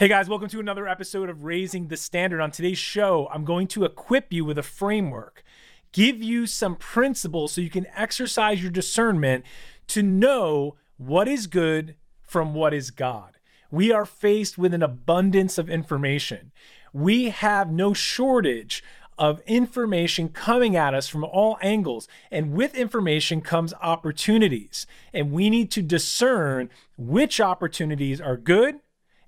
Hey guys, welcome to another episode of Raising the Standard. On today's show, I'm going to equip you with a framework, give you some principles so you can exercise your discernment to know what is good from what is God. We are faced with an abundance of information. We have no shortage of information coming at us from all angles. And with information comes opportunities. And we need to discern which opportunities are good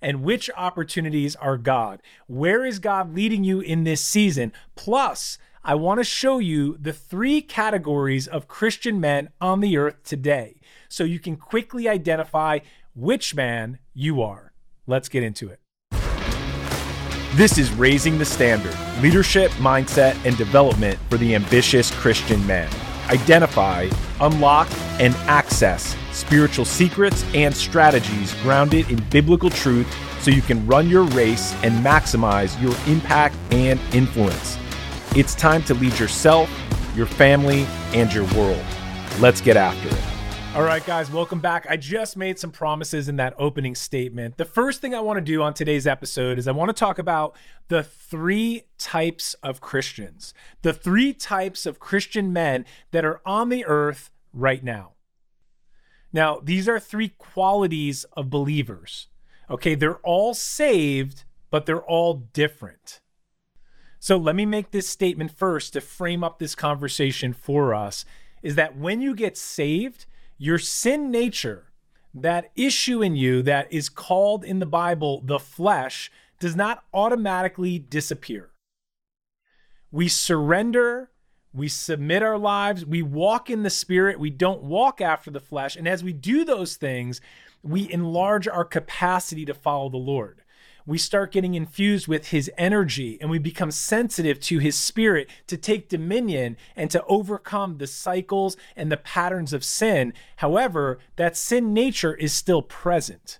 and which opportunities are God. Where is God leading you in this season? Plus, I want to show you the three categories of Christian men on the earth today so you can quickly identify which man you are. Let's get into it. This is Raising the Standard leadership, mindset, and development for the ambitious Christian man. Identify, unlock, and access spiritual secrets and strategies grounded in biblical truth so you can run your race and maximize your impact and influence. It's time to lead yourself, your family, and your world. Let's get after it. All right, guys, welcome back. I just made some promises in that opening statement. The first thing I want to do on today's episode is I want to talk about the three types of Christians, the three types of Christian men that are on the earth right now. Now, these are three qualities of believers. Okay, they're all saved, but they're all different. So let me make this statement first to frame up this conversation for us is that when you get saved, your sin nature, that issue in you that is called in the Bible the flesh, does not automatically disappear. We surrender we submit our lives, we walk in the spirit, we don't walk after the flesh. And as we do those things, we enlarge our capacity to follow the Lord. We start getting infused with his energy and we become sensitive to his spirit to take dominion and to overcome the cycles and the patterns of sin. However, that sin nature is still present.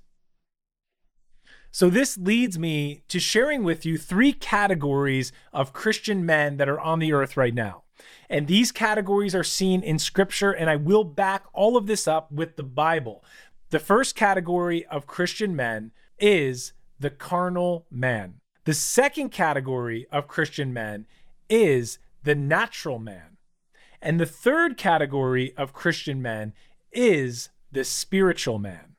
So, this leads me to sharing with you three categories of Christian men that are on the earth right now. And these categories are seen in scripture, and I will back all of this up with the Bible. The first category of Christian men is the carnal man. The second category of Christian men is the natural man. And the third category of Christian men is the spiritual man.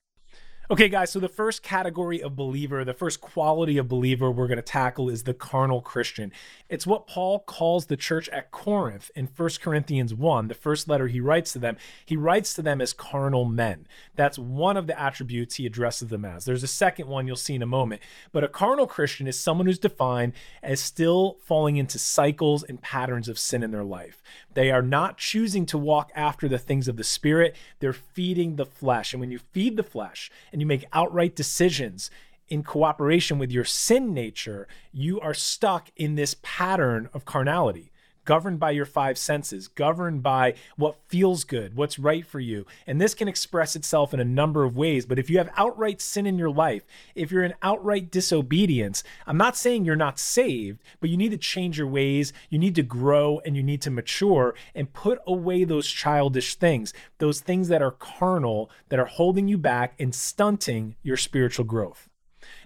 Okay, guys, so the first category of believer, the first quality of believer we're going to tackle is the carnal Christian. It's what Paul calls the church at Corinth in 1 Corinthians 1, the first letter he writes to them. He writes to them as carnal men. That's one of the attributes he addresses them as. There's a second one you'll see in a moment. But a carnal Christian is someone who's defined as still falling into cycles and patterns of sin in their life. They are not choosing to walk after the things of the Spirit, they're feeding the flesh. And when you feed the flesh, and you make outright decisions in cooperation with your sin nature, you are stuck in this pattern of carnality governed by your five senses, governed by what feels good, what's right for you. And this can express itself in a number of ways. But if you have outright sin in your life, if you're in outright disobedience, I'm not saying you're not saved, but you need to change your ways. You need to grow and you need to mature and put away those childish things, those things that are carnal, that are holding you back and stunting your spiritual growth.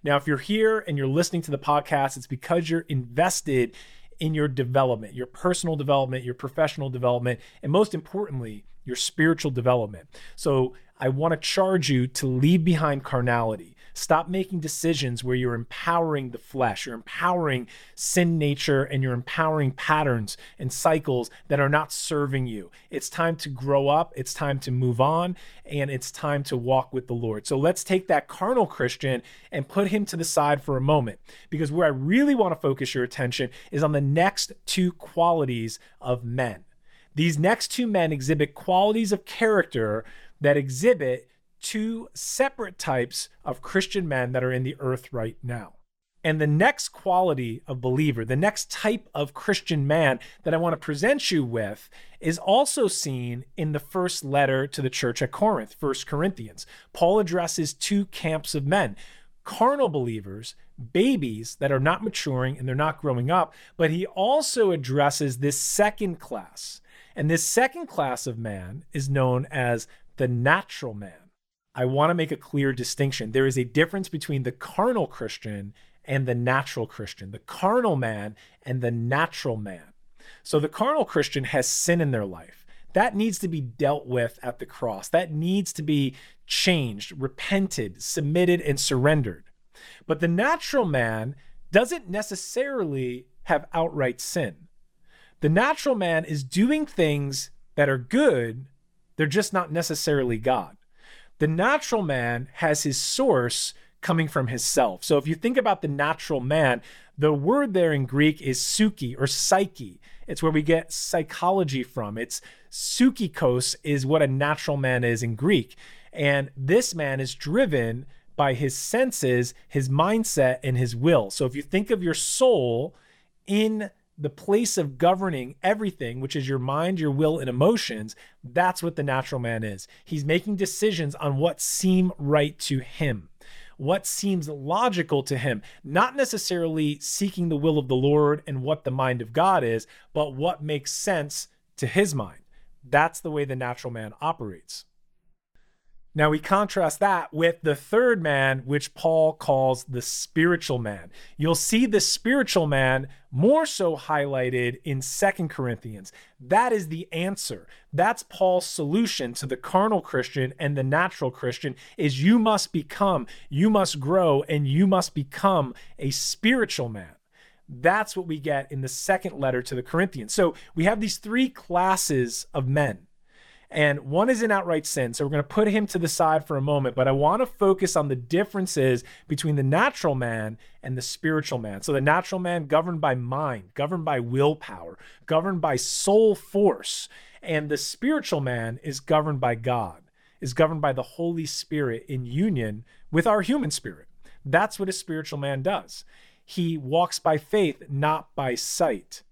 Now, if you're here and you're listening to the podcast, it's because you're invested in your development, your personal development, your professional development, and most importantly, your spiritual development. So I want to charge you to leave behind carnality. Stop making decisions where you're empowering the flesh, you're empowering sin nature, and you're empowering patterns and cycles that are not serving you. It's time to grow up, it's time to move on, and it's time to walk with the Lord. So let's take that carnal Christian and put him to the side for a moment, because where I really want to focus your attention is on the next two qualities of men. These next two men exhibit qualities of character that exhibit two separate types of Christian men that are in the earth right now. And the next quality of believer, the next type of Christian man that I want to present you with is also seen in the first letter to the church at Corinth, First Corinthians. Paul addresses two camps of men carnal believers, babies that are not maturing and they're not growing up, but he also addresses this second class. And this second class of man is known as the natural man. I want to make a clear distinction. There is a difference between the carnal Christian and the natural Christian, the carnal man and the natural man. So the carnal Christian has sin in their life. That needs to be dealt with at the cross. That needs to be changed, repented, submitted, and surrendered. But the natural man doesn't necessarily have outright sin. The natural man is doing things that are good, they're just not necessarily God. The natural man has his source coming from his self. So if you think about the natural man, the word there in Greek is psyche or psyche. It's where we get psychology from. It's psychikos is what a natural man is in Greek. And this man is driven by his senses, his mindset, and his will. So if you think of your soul in the place of governing everything, which is your mind, your will, and emotions, that's what the natural man is. He's making decisions on what seem right to him, what seems logical to him, not necessarily seeking the will of the Lord and what the mind of God is, but what makes sense to his mind. That's the way the natural man operates. Now we contrast that with the third man, which Paul calls the spiritual man. You'll see the spiritual man more so highlighted in Second Corinthians. That is the answer. That's Paul's solution to the carnal Christian and the natural Christian is you must become, you must grow, and you must become a spiritual man. That's what we get in the second letter to the Corinthians. So we have these three classes of men and one is an outright sin. So we're going to put him to the side for a moment, but I want to focus on the differences between the natural man and the spiritual man. So the natural man governed by mind, governed by willpower, governed by soul force, and the spiritual man is governed by God, is governed by the Holy Spirit in union with our human spirit. That's what a spiritual man does. He walks by faith, not by sight.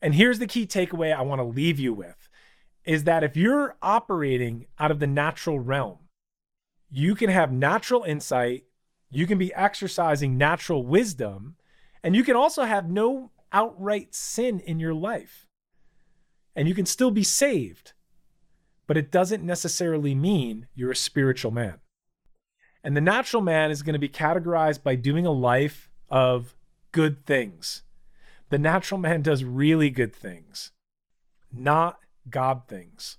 And here's the key takeaway I want to leave you with is that if you're operating out of the natural realm, you can have natural insight, you can be exercising natural wisdom, and you can also have no outright sin in your life. And you can still be saved, but it doesn't necessarily mean you're a spiritual man. And the natural man is going to be categorized by doing a life of good things. The natural man does really good things, not God things.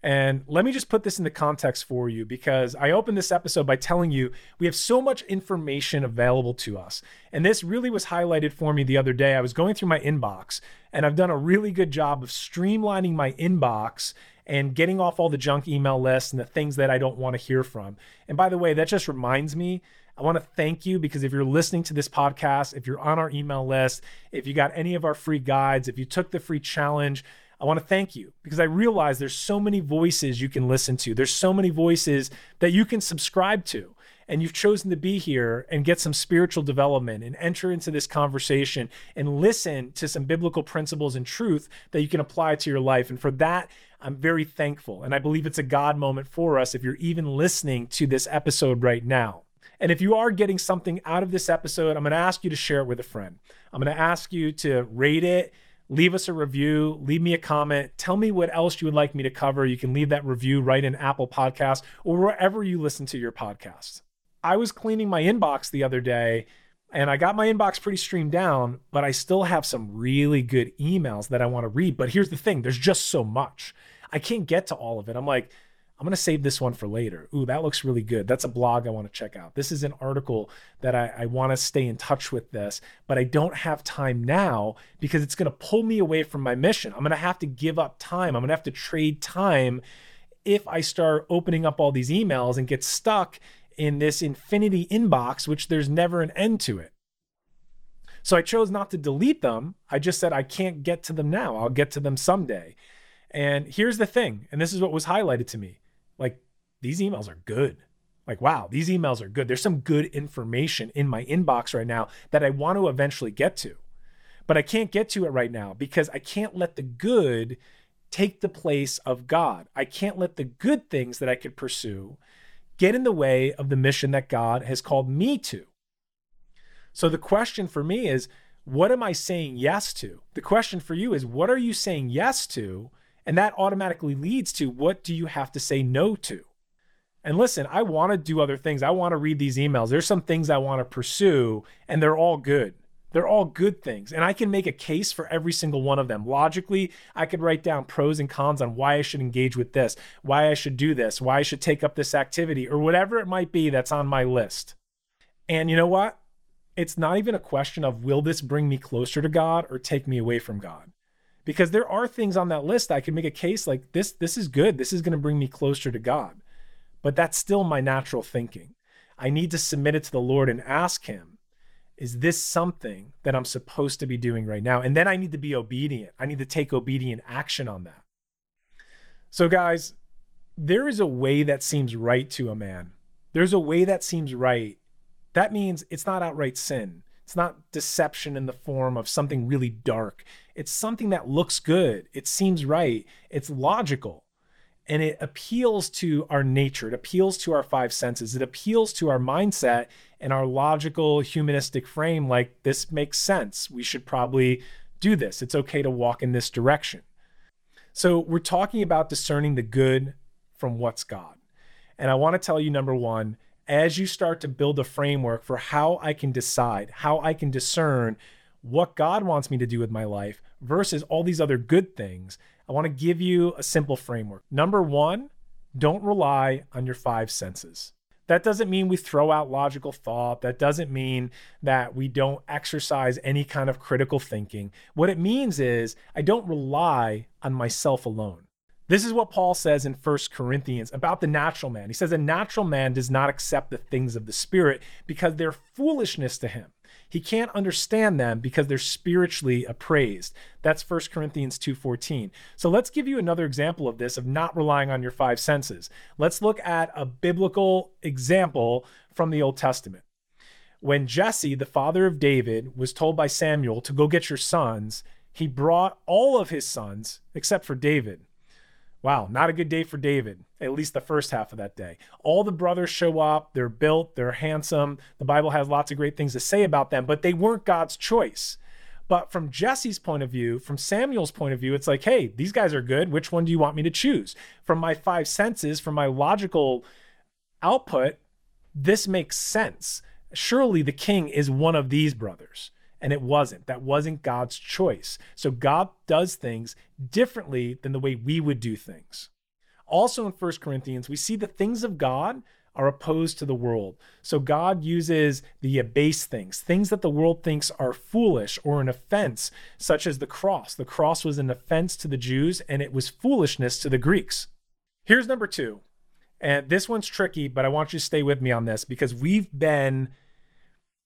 And let me just put this into context for you because I opened this episode by telling you we have so much information available to us. And this really was highlighted for me the other day. I was going through my inbox and I've done a really good job of streamlining my inbox and getting off all the junk email lists and the things that I don't want to hear from. And by the way, that just reminds me I want to thank you because if you're listening to this podcast, if you're on our email list, if you got any of our free guides, if you took the free challenge, I want to thank you because I realize there's so many voices you can listen to. There's so many voices that you can subscribe to. And you've chosen to be here and get some spiritual development and enter into this conversation and listen to some biblical principles and truth that you can apply to your life. And for that, I'm very thankful. And I believe it's a God moment for us if you're even listening to this episode right now. And if you are getting something out of this episode, I'm going to ask you to share it with a friend. I'm going to ask you to rate it leave us a review, leave me a comment, tell me what else you would like me to cover. You can leave that review right in Apple Podcasts or wherever you listen to your podcasts. I was cleaning my inbox the other day and I got my inbox pretty streamed down, but I still have some really good emails that I want to read. But here's the thing there's just so much. I can't get to all of it. I'm like, I'm going to save this one for later. Ooh, that looks really good. That's a blog I want to check out. This is an article that I, I want to stay in touch with this, but I don't have time now because it's going to pull me away from my mission. I'm going to have to give up time. I'm going to have to trade time if I start opening up all these emails and get stuck in this infinity inbox, which there's never an end to it. So I chose not to delete them. I just said I can't get to them now. I'll get to them someday. And here's the thing, and this is what was highlighted to me like these emails are good. Like, wow, these emails are good. There's some good information in my inbox right now that I want to eventually get to. But I can't get to it right now because I can't let the good take the place of God. I can't let the good things that I could pursue get in the way of the mission that God has called me to. So the question for me is, what am I saying yes to? The question for you is, what are you saying yes to and that automatically leads to what do you have to say no to? And listen, I want to do other things. I want to read these emails. There's some things I want to pursue, and they're all good. They're all good things. And I can make a case for every single one of them. Logically, I could write down pros and cons on why I should engage with this, why I should do this, why I should take up this activity, or whatever it might be that's on my list. And you know what? It's not even a question of will this bring me closer to God or take me away from God? Because there are things on that list I can make a case like this this is good. This is going to bring me closer to God. But that's still my natural thinking. I need to submit it to the Lord and ask him is this something that I'm supposed to be doing right now? And then I need to be obedient. I need to take obedient action on that. So, guys, there is a way that seems right to a man. There's a way that seems right. That means it's not outright sin. It's not deception in the form of something really dark. It's something that looks good. It seems right. It's logical. And it appeals to our nature. It appeals to our five senses. It appeals to our mindset and our logical humanistic frame like this makes sense. We should probably do this. It's okay to walk in this direction. So we're talking about discerning the good from what's god. And i want to tell you number one as you start to build a framework for how i can decide how i can discern what god wants me to do with my life versus all these other good things I want to give you a simple framework. Number one, don't rely on your five senses. That doesn't mean we throw out logical thought. That doesn't mean that we don't exercise any kind of critical thinking. What it means is I don't rely on myself alone. This is what Paul says in 1 Corinthians about the natural man. He says, A natural man does not accept the things of the Spirit because they're foolishness to him he can't understand them because they're spiritually appraised. That's 1 Corinthians 2:14. So let's give you another example of this of not relying on your five senses. Let's look at a biblical example from the Old Testament. When Jesse, the father of David, was told by Samuel to go get your sons, he brought all of his sons except for David. Wow, not a good day for David, at least the first half of that day. All the brothers show up, they're built, they're handsome. The Bible has lots of great things to say about them, but they weren't God's choice. But from Jesse's point of view, from Samuel's point of view, it's like, hey, these guys are good. Which one do you want me to choose? From my five senses, from my logical output, this makes sense. Surely the king is one of these brothers and it wasn't. That wasn't God's choice. So God does things differently than the way we would do things. Also in 1 Corinthians, we see the things of God are opposed to the world. So God uses the abase things, things that the world thinks are foolish or an offense, such as the cross. The cross was an offense to the Jews and it was foolishness to the Greeks. Here's number two. And this one's tricky, but I want you to stay with me on this because we've been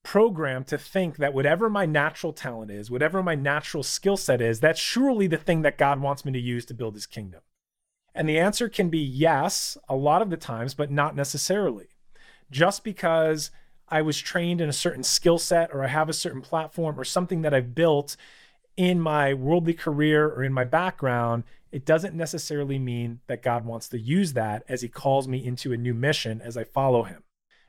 programmed to think that whatever my natural talent is, whatever my natural skill set is, that's surely the thing that God wants me to use to build his kingdom. And the answer can be yes, a lot of the times, but not necessarily. Just because I was trained in a certain skill set or I have a certain platform or something that I've built in my worldly career or in my background, it doesn't necessarily mean that God wants to use that as he calls me into a new mission as I follow him.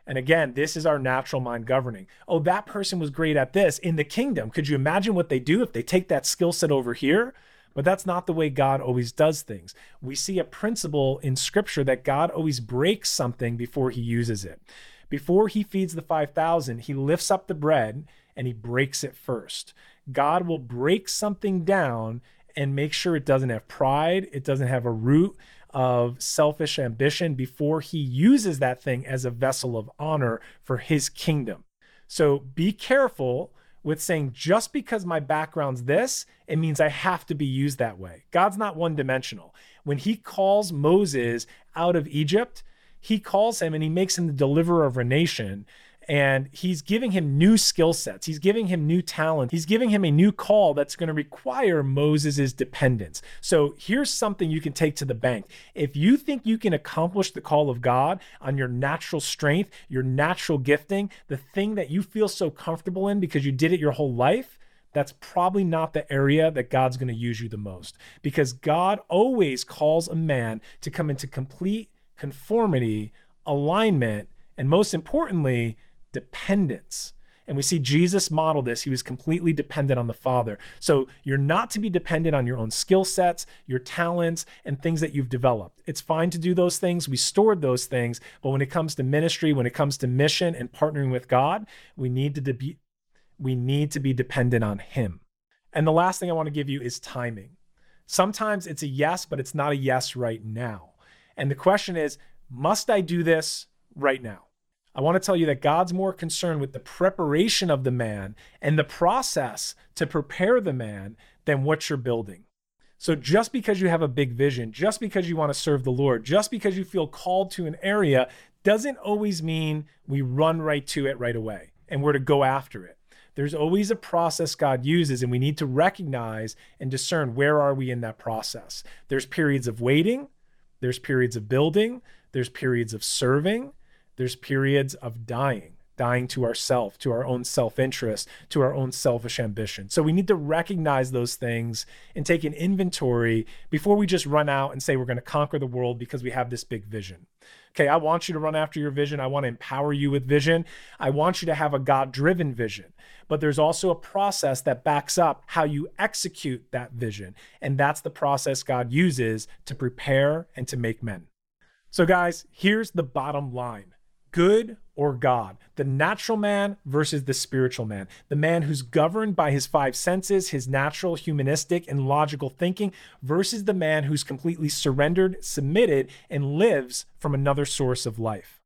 And again, this is our natural mind governing. Oh, that person was great at this in the kingdom. Could you imagine what they do if they take that skill set over here? But that's not the way God always does things. We see a principle in scripture that God always breaks something before he uses it. Before he feeds the 5,000, he lifts up the bread and he breaks it first. God will break something down and make sure it doesn't have pride, it doesn't have a root, of selfish ambition before he uses that thing as a vessel of honor for his kingdom. So be careful with saying just because my background's this, it means I have to be used that way. God's not one dimensional. When he calls Moses out of Egypt, he calls him and he makes him the deliverer of a nation and he's giving him new skill sets. He's giving him new talent. He's giving him a new call that's going to require Moses' dependence. So here's something you can take to the bank. If you think you can accomplish the call of God on your natural strength, your natural gifting, the thing that you feel so comfortable in because you did it your whole life, that's probably not the area that God's going to use you the most because God always calls a man to come into complete conformity, alignment, and most importantly, dependence. And we see Jesus model this. He was completely dependent on the Father. So you're not to be dependent on your own skill sets, your talents, and things that you've developed. It's fine to do those things. We stored those things. But when it comes to ministry, when it comes to mission and partnering with God, we need to be we need to be dependent on him. And the last thing I want to give you is timing. Sometimes it's a yes, but it's not a yes right now. And the question is, must I do this right now? I want to tell you that God's more concerned with the preparation of the man and the process to prepare the man than what you're building. So, just because you have a big vision, just because you want to serve the Lord, just because you feel called to an area, doesn't always mean we run right to it right away and we're to go after it. There's always a process God uses, and we need to recognize and discern where are we in that process. There's periods of waiting, there's periods of building, there's periods of serving, there's periods of dying dying to ourself, to our own self interest, to our own selfish ambition. So we need to recognize those things and take an inventory before we just run out and say we're going to conquer the world because we have this big vision. Okay, I want you to run after your vision. I want to empower you with vision. I want you to have a God driven vision. But there's also a process that backs up how you execute that vision. And that's the process God uses to prepare and to make men. So, guys, here's the bottom line good or God, the natural man versus the spiritual man, the man who's governed by his five senses, his natural, humanistic, and logical thinking, versus the man who's completely surrendered, submitted, and lives from another source of life.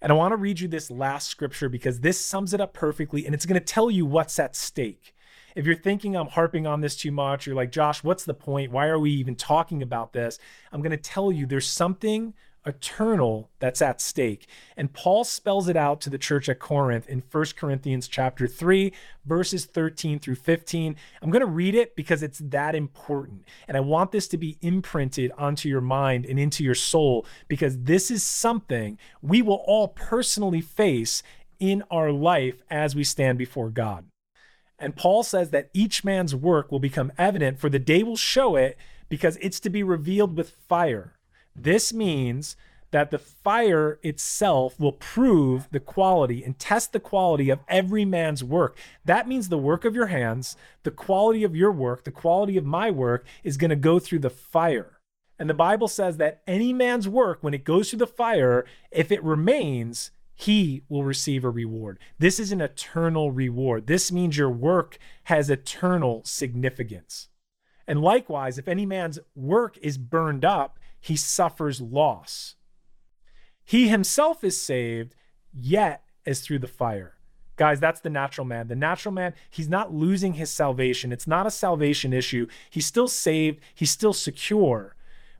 And I want to read you this last scripture because this sums it up perfectly and it's going to tell you what's at stake. If you're thinking I'm harping on this too much, you're like, Josh, what's the point? Why are we even talking about this? I'm going to tell you there's something eternal that's at stake. And Paul spells it out to the church at Corinth in 1 Corinthians chapter 3 verses 13 through 15. I'm going to read it because it's that important. And I want this to be imprinted onto your mind and into your soul because this is something we will all personally face in our life as we stand before God. And Paul says that each man's work will become evident for the day will show it because it's to be revealed with fire this means that the fire itself will prove the quality and test the quality of every man's work. That means the work of your hands, the quality of your work, the quality of my work is going to go through the fire. And the Bible says that any man's work, when it goes through the fire, if it remains, he will receive a reward. This is an eternal reward. This means your work has eternal significance. And likewise, if any man's work is burned up, he suffers loss. He himself is saved, yet as through the fire. Guys, that's the natural man. The natural man, he's not losing his salvation. It's not a salvation issue. He's still saved, he's still secure,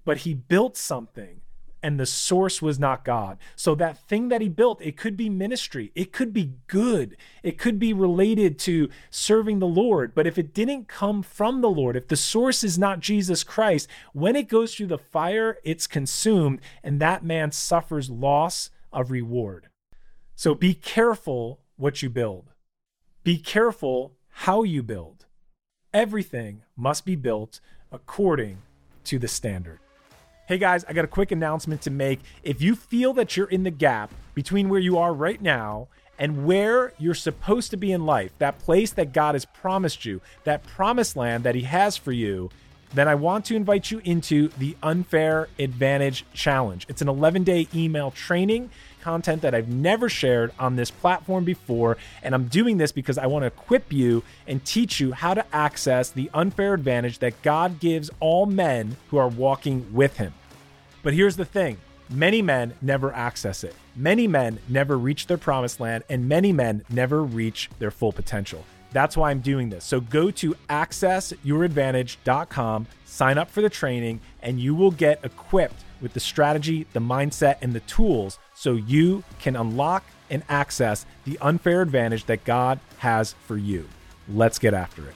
but he built something and the source was not God. So that thing that he built, it could be ministry, it could be good, it could be related to serving the Lord. But if it didn't come from the Lord, if the source is not Jesus Christ, when it goes through the fire, it's consumed, and that man suffers loss of reward. So be careful what you build. Be careful how you build. Everything must be built according to the standard. Hey guys, I got a quick announcement to make. If you feel that you're in the gap between where you are right now and where you're supposed to be in life, that place that God has promised you, that promised land that He has for you, then I want to invite you into the Unfair Advantage Challenge. It's an 11 day email training content that I've never shared on this platform before. And I'm doing this because I want to equip you and teach you how to access the unfair advantage that God gives all men who are walking with Him. But here's the thing many men never access it. Many men never reach their promised land, and many men never reach their full potential. That's why I'm doing this. So go to accessyouradvantage.com, sign up for the training, and you will get equipped with the strategy, the mindset, and the tools so you can unlock and access the unfair advantage that God has for you. Let's get after it.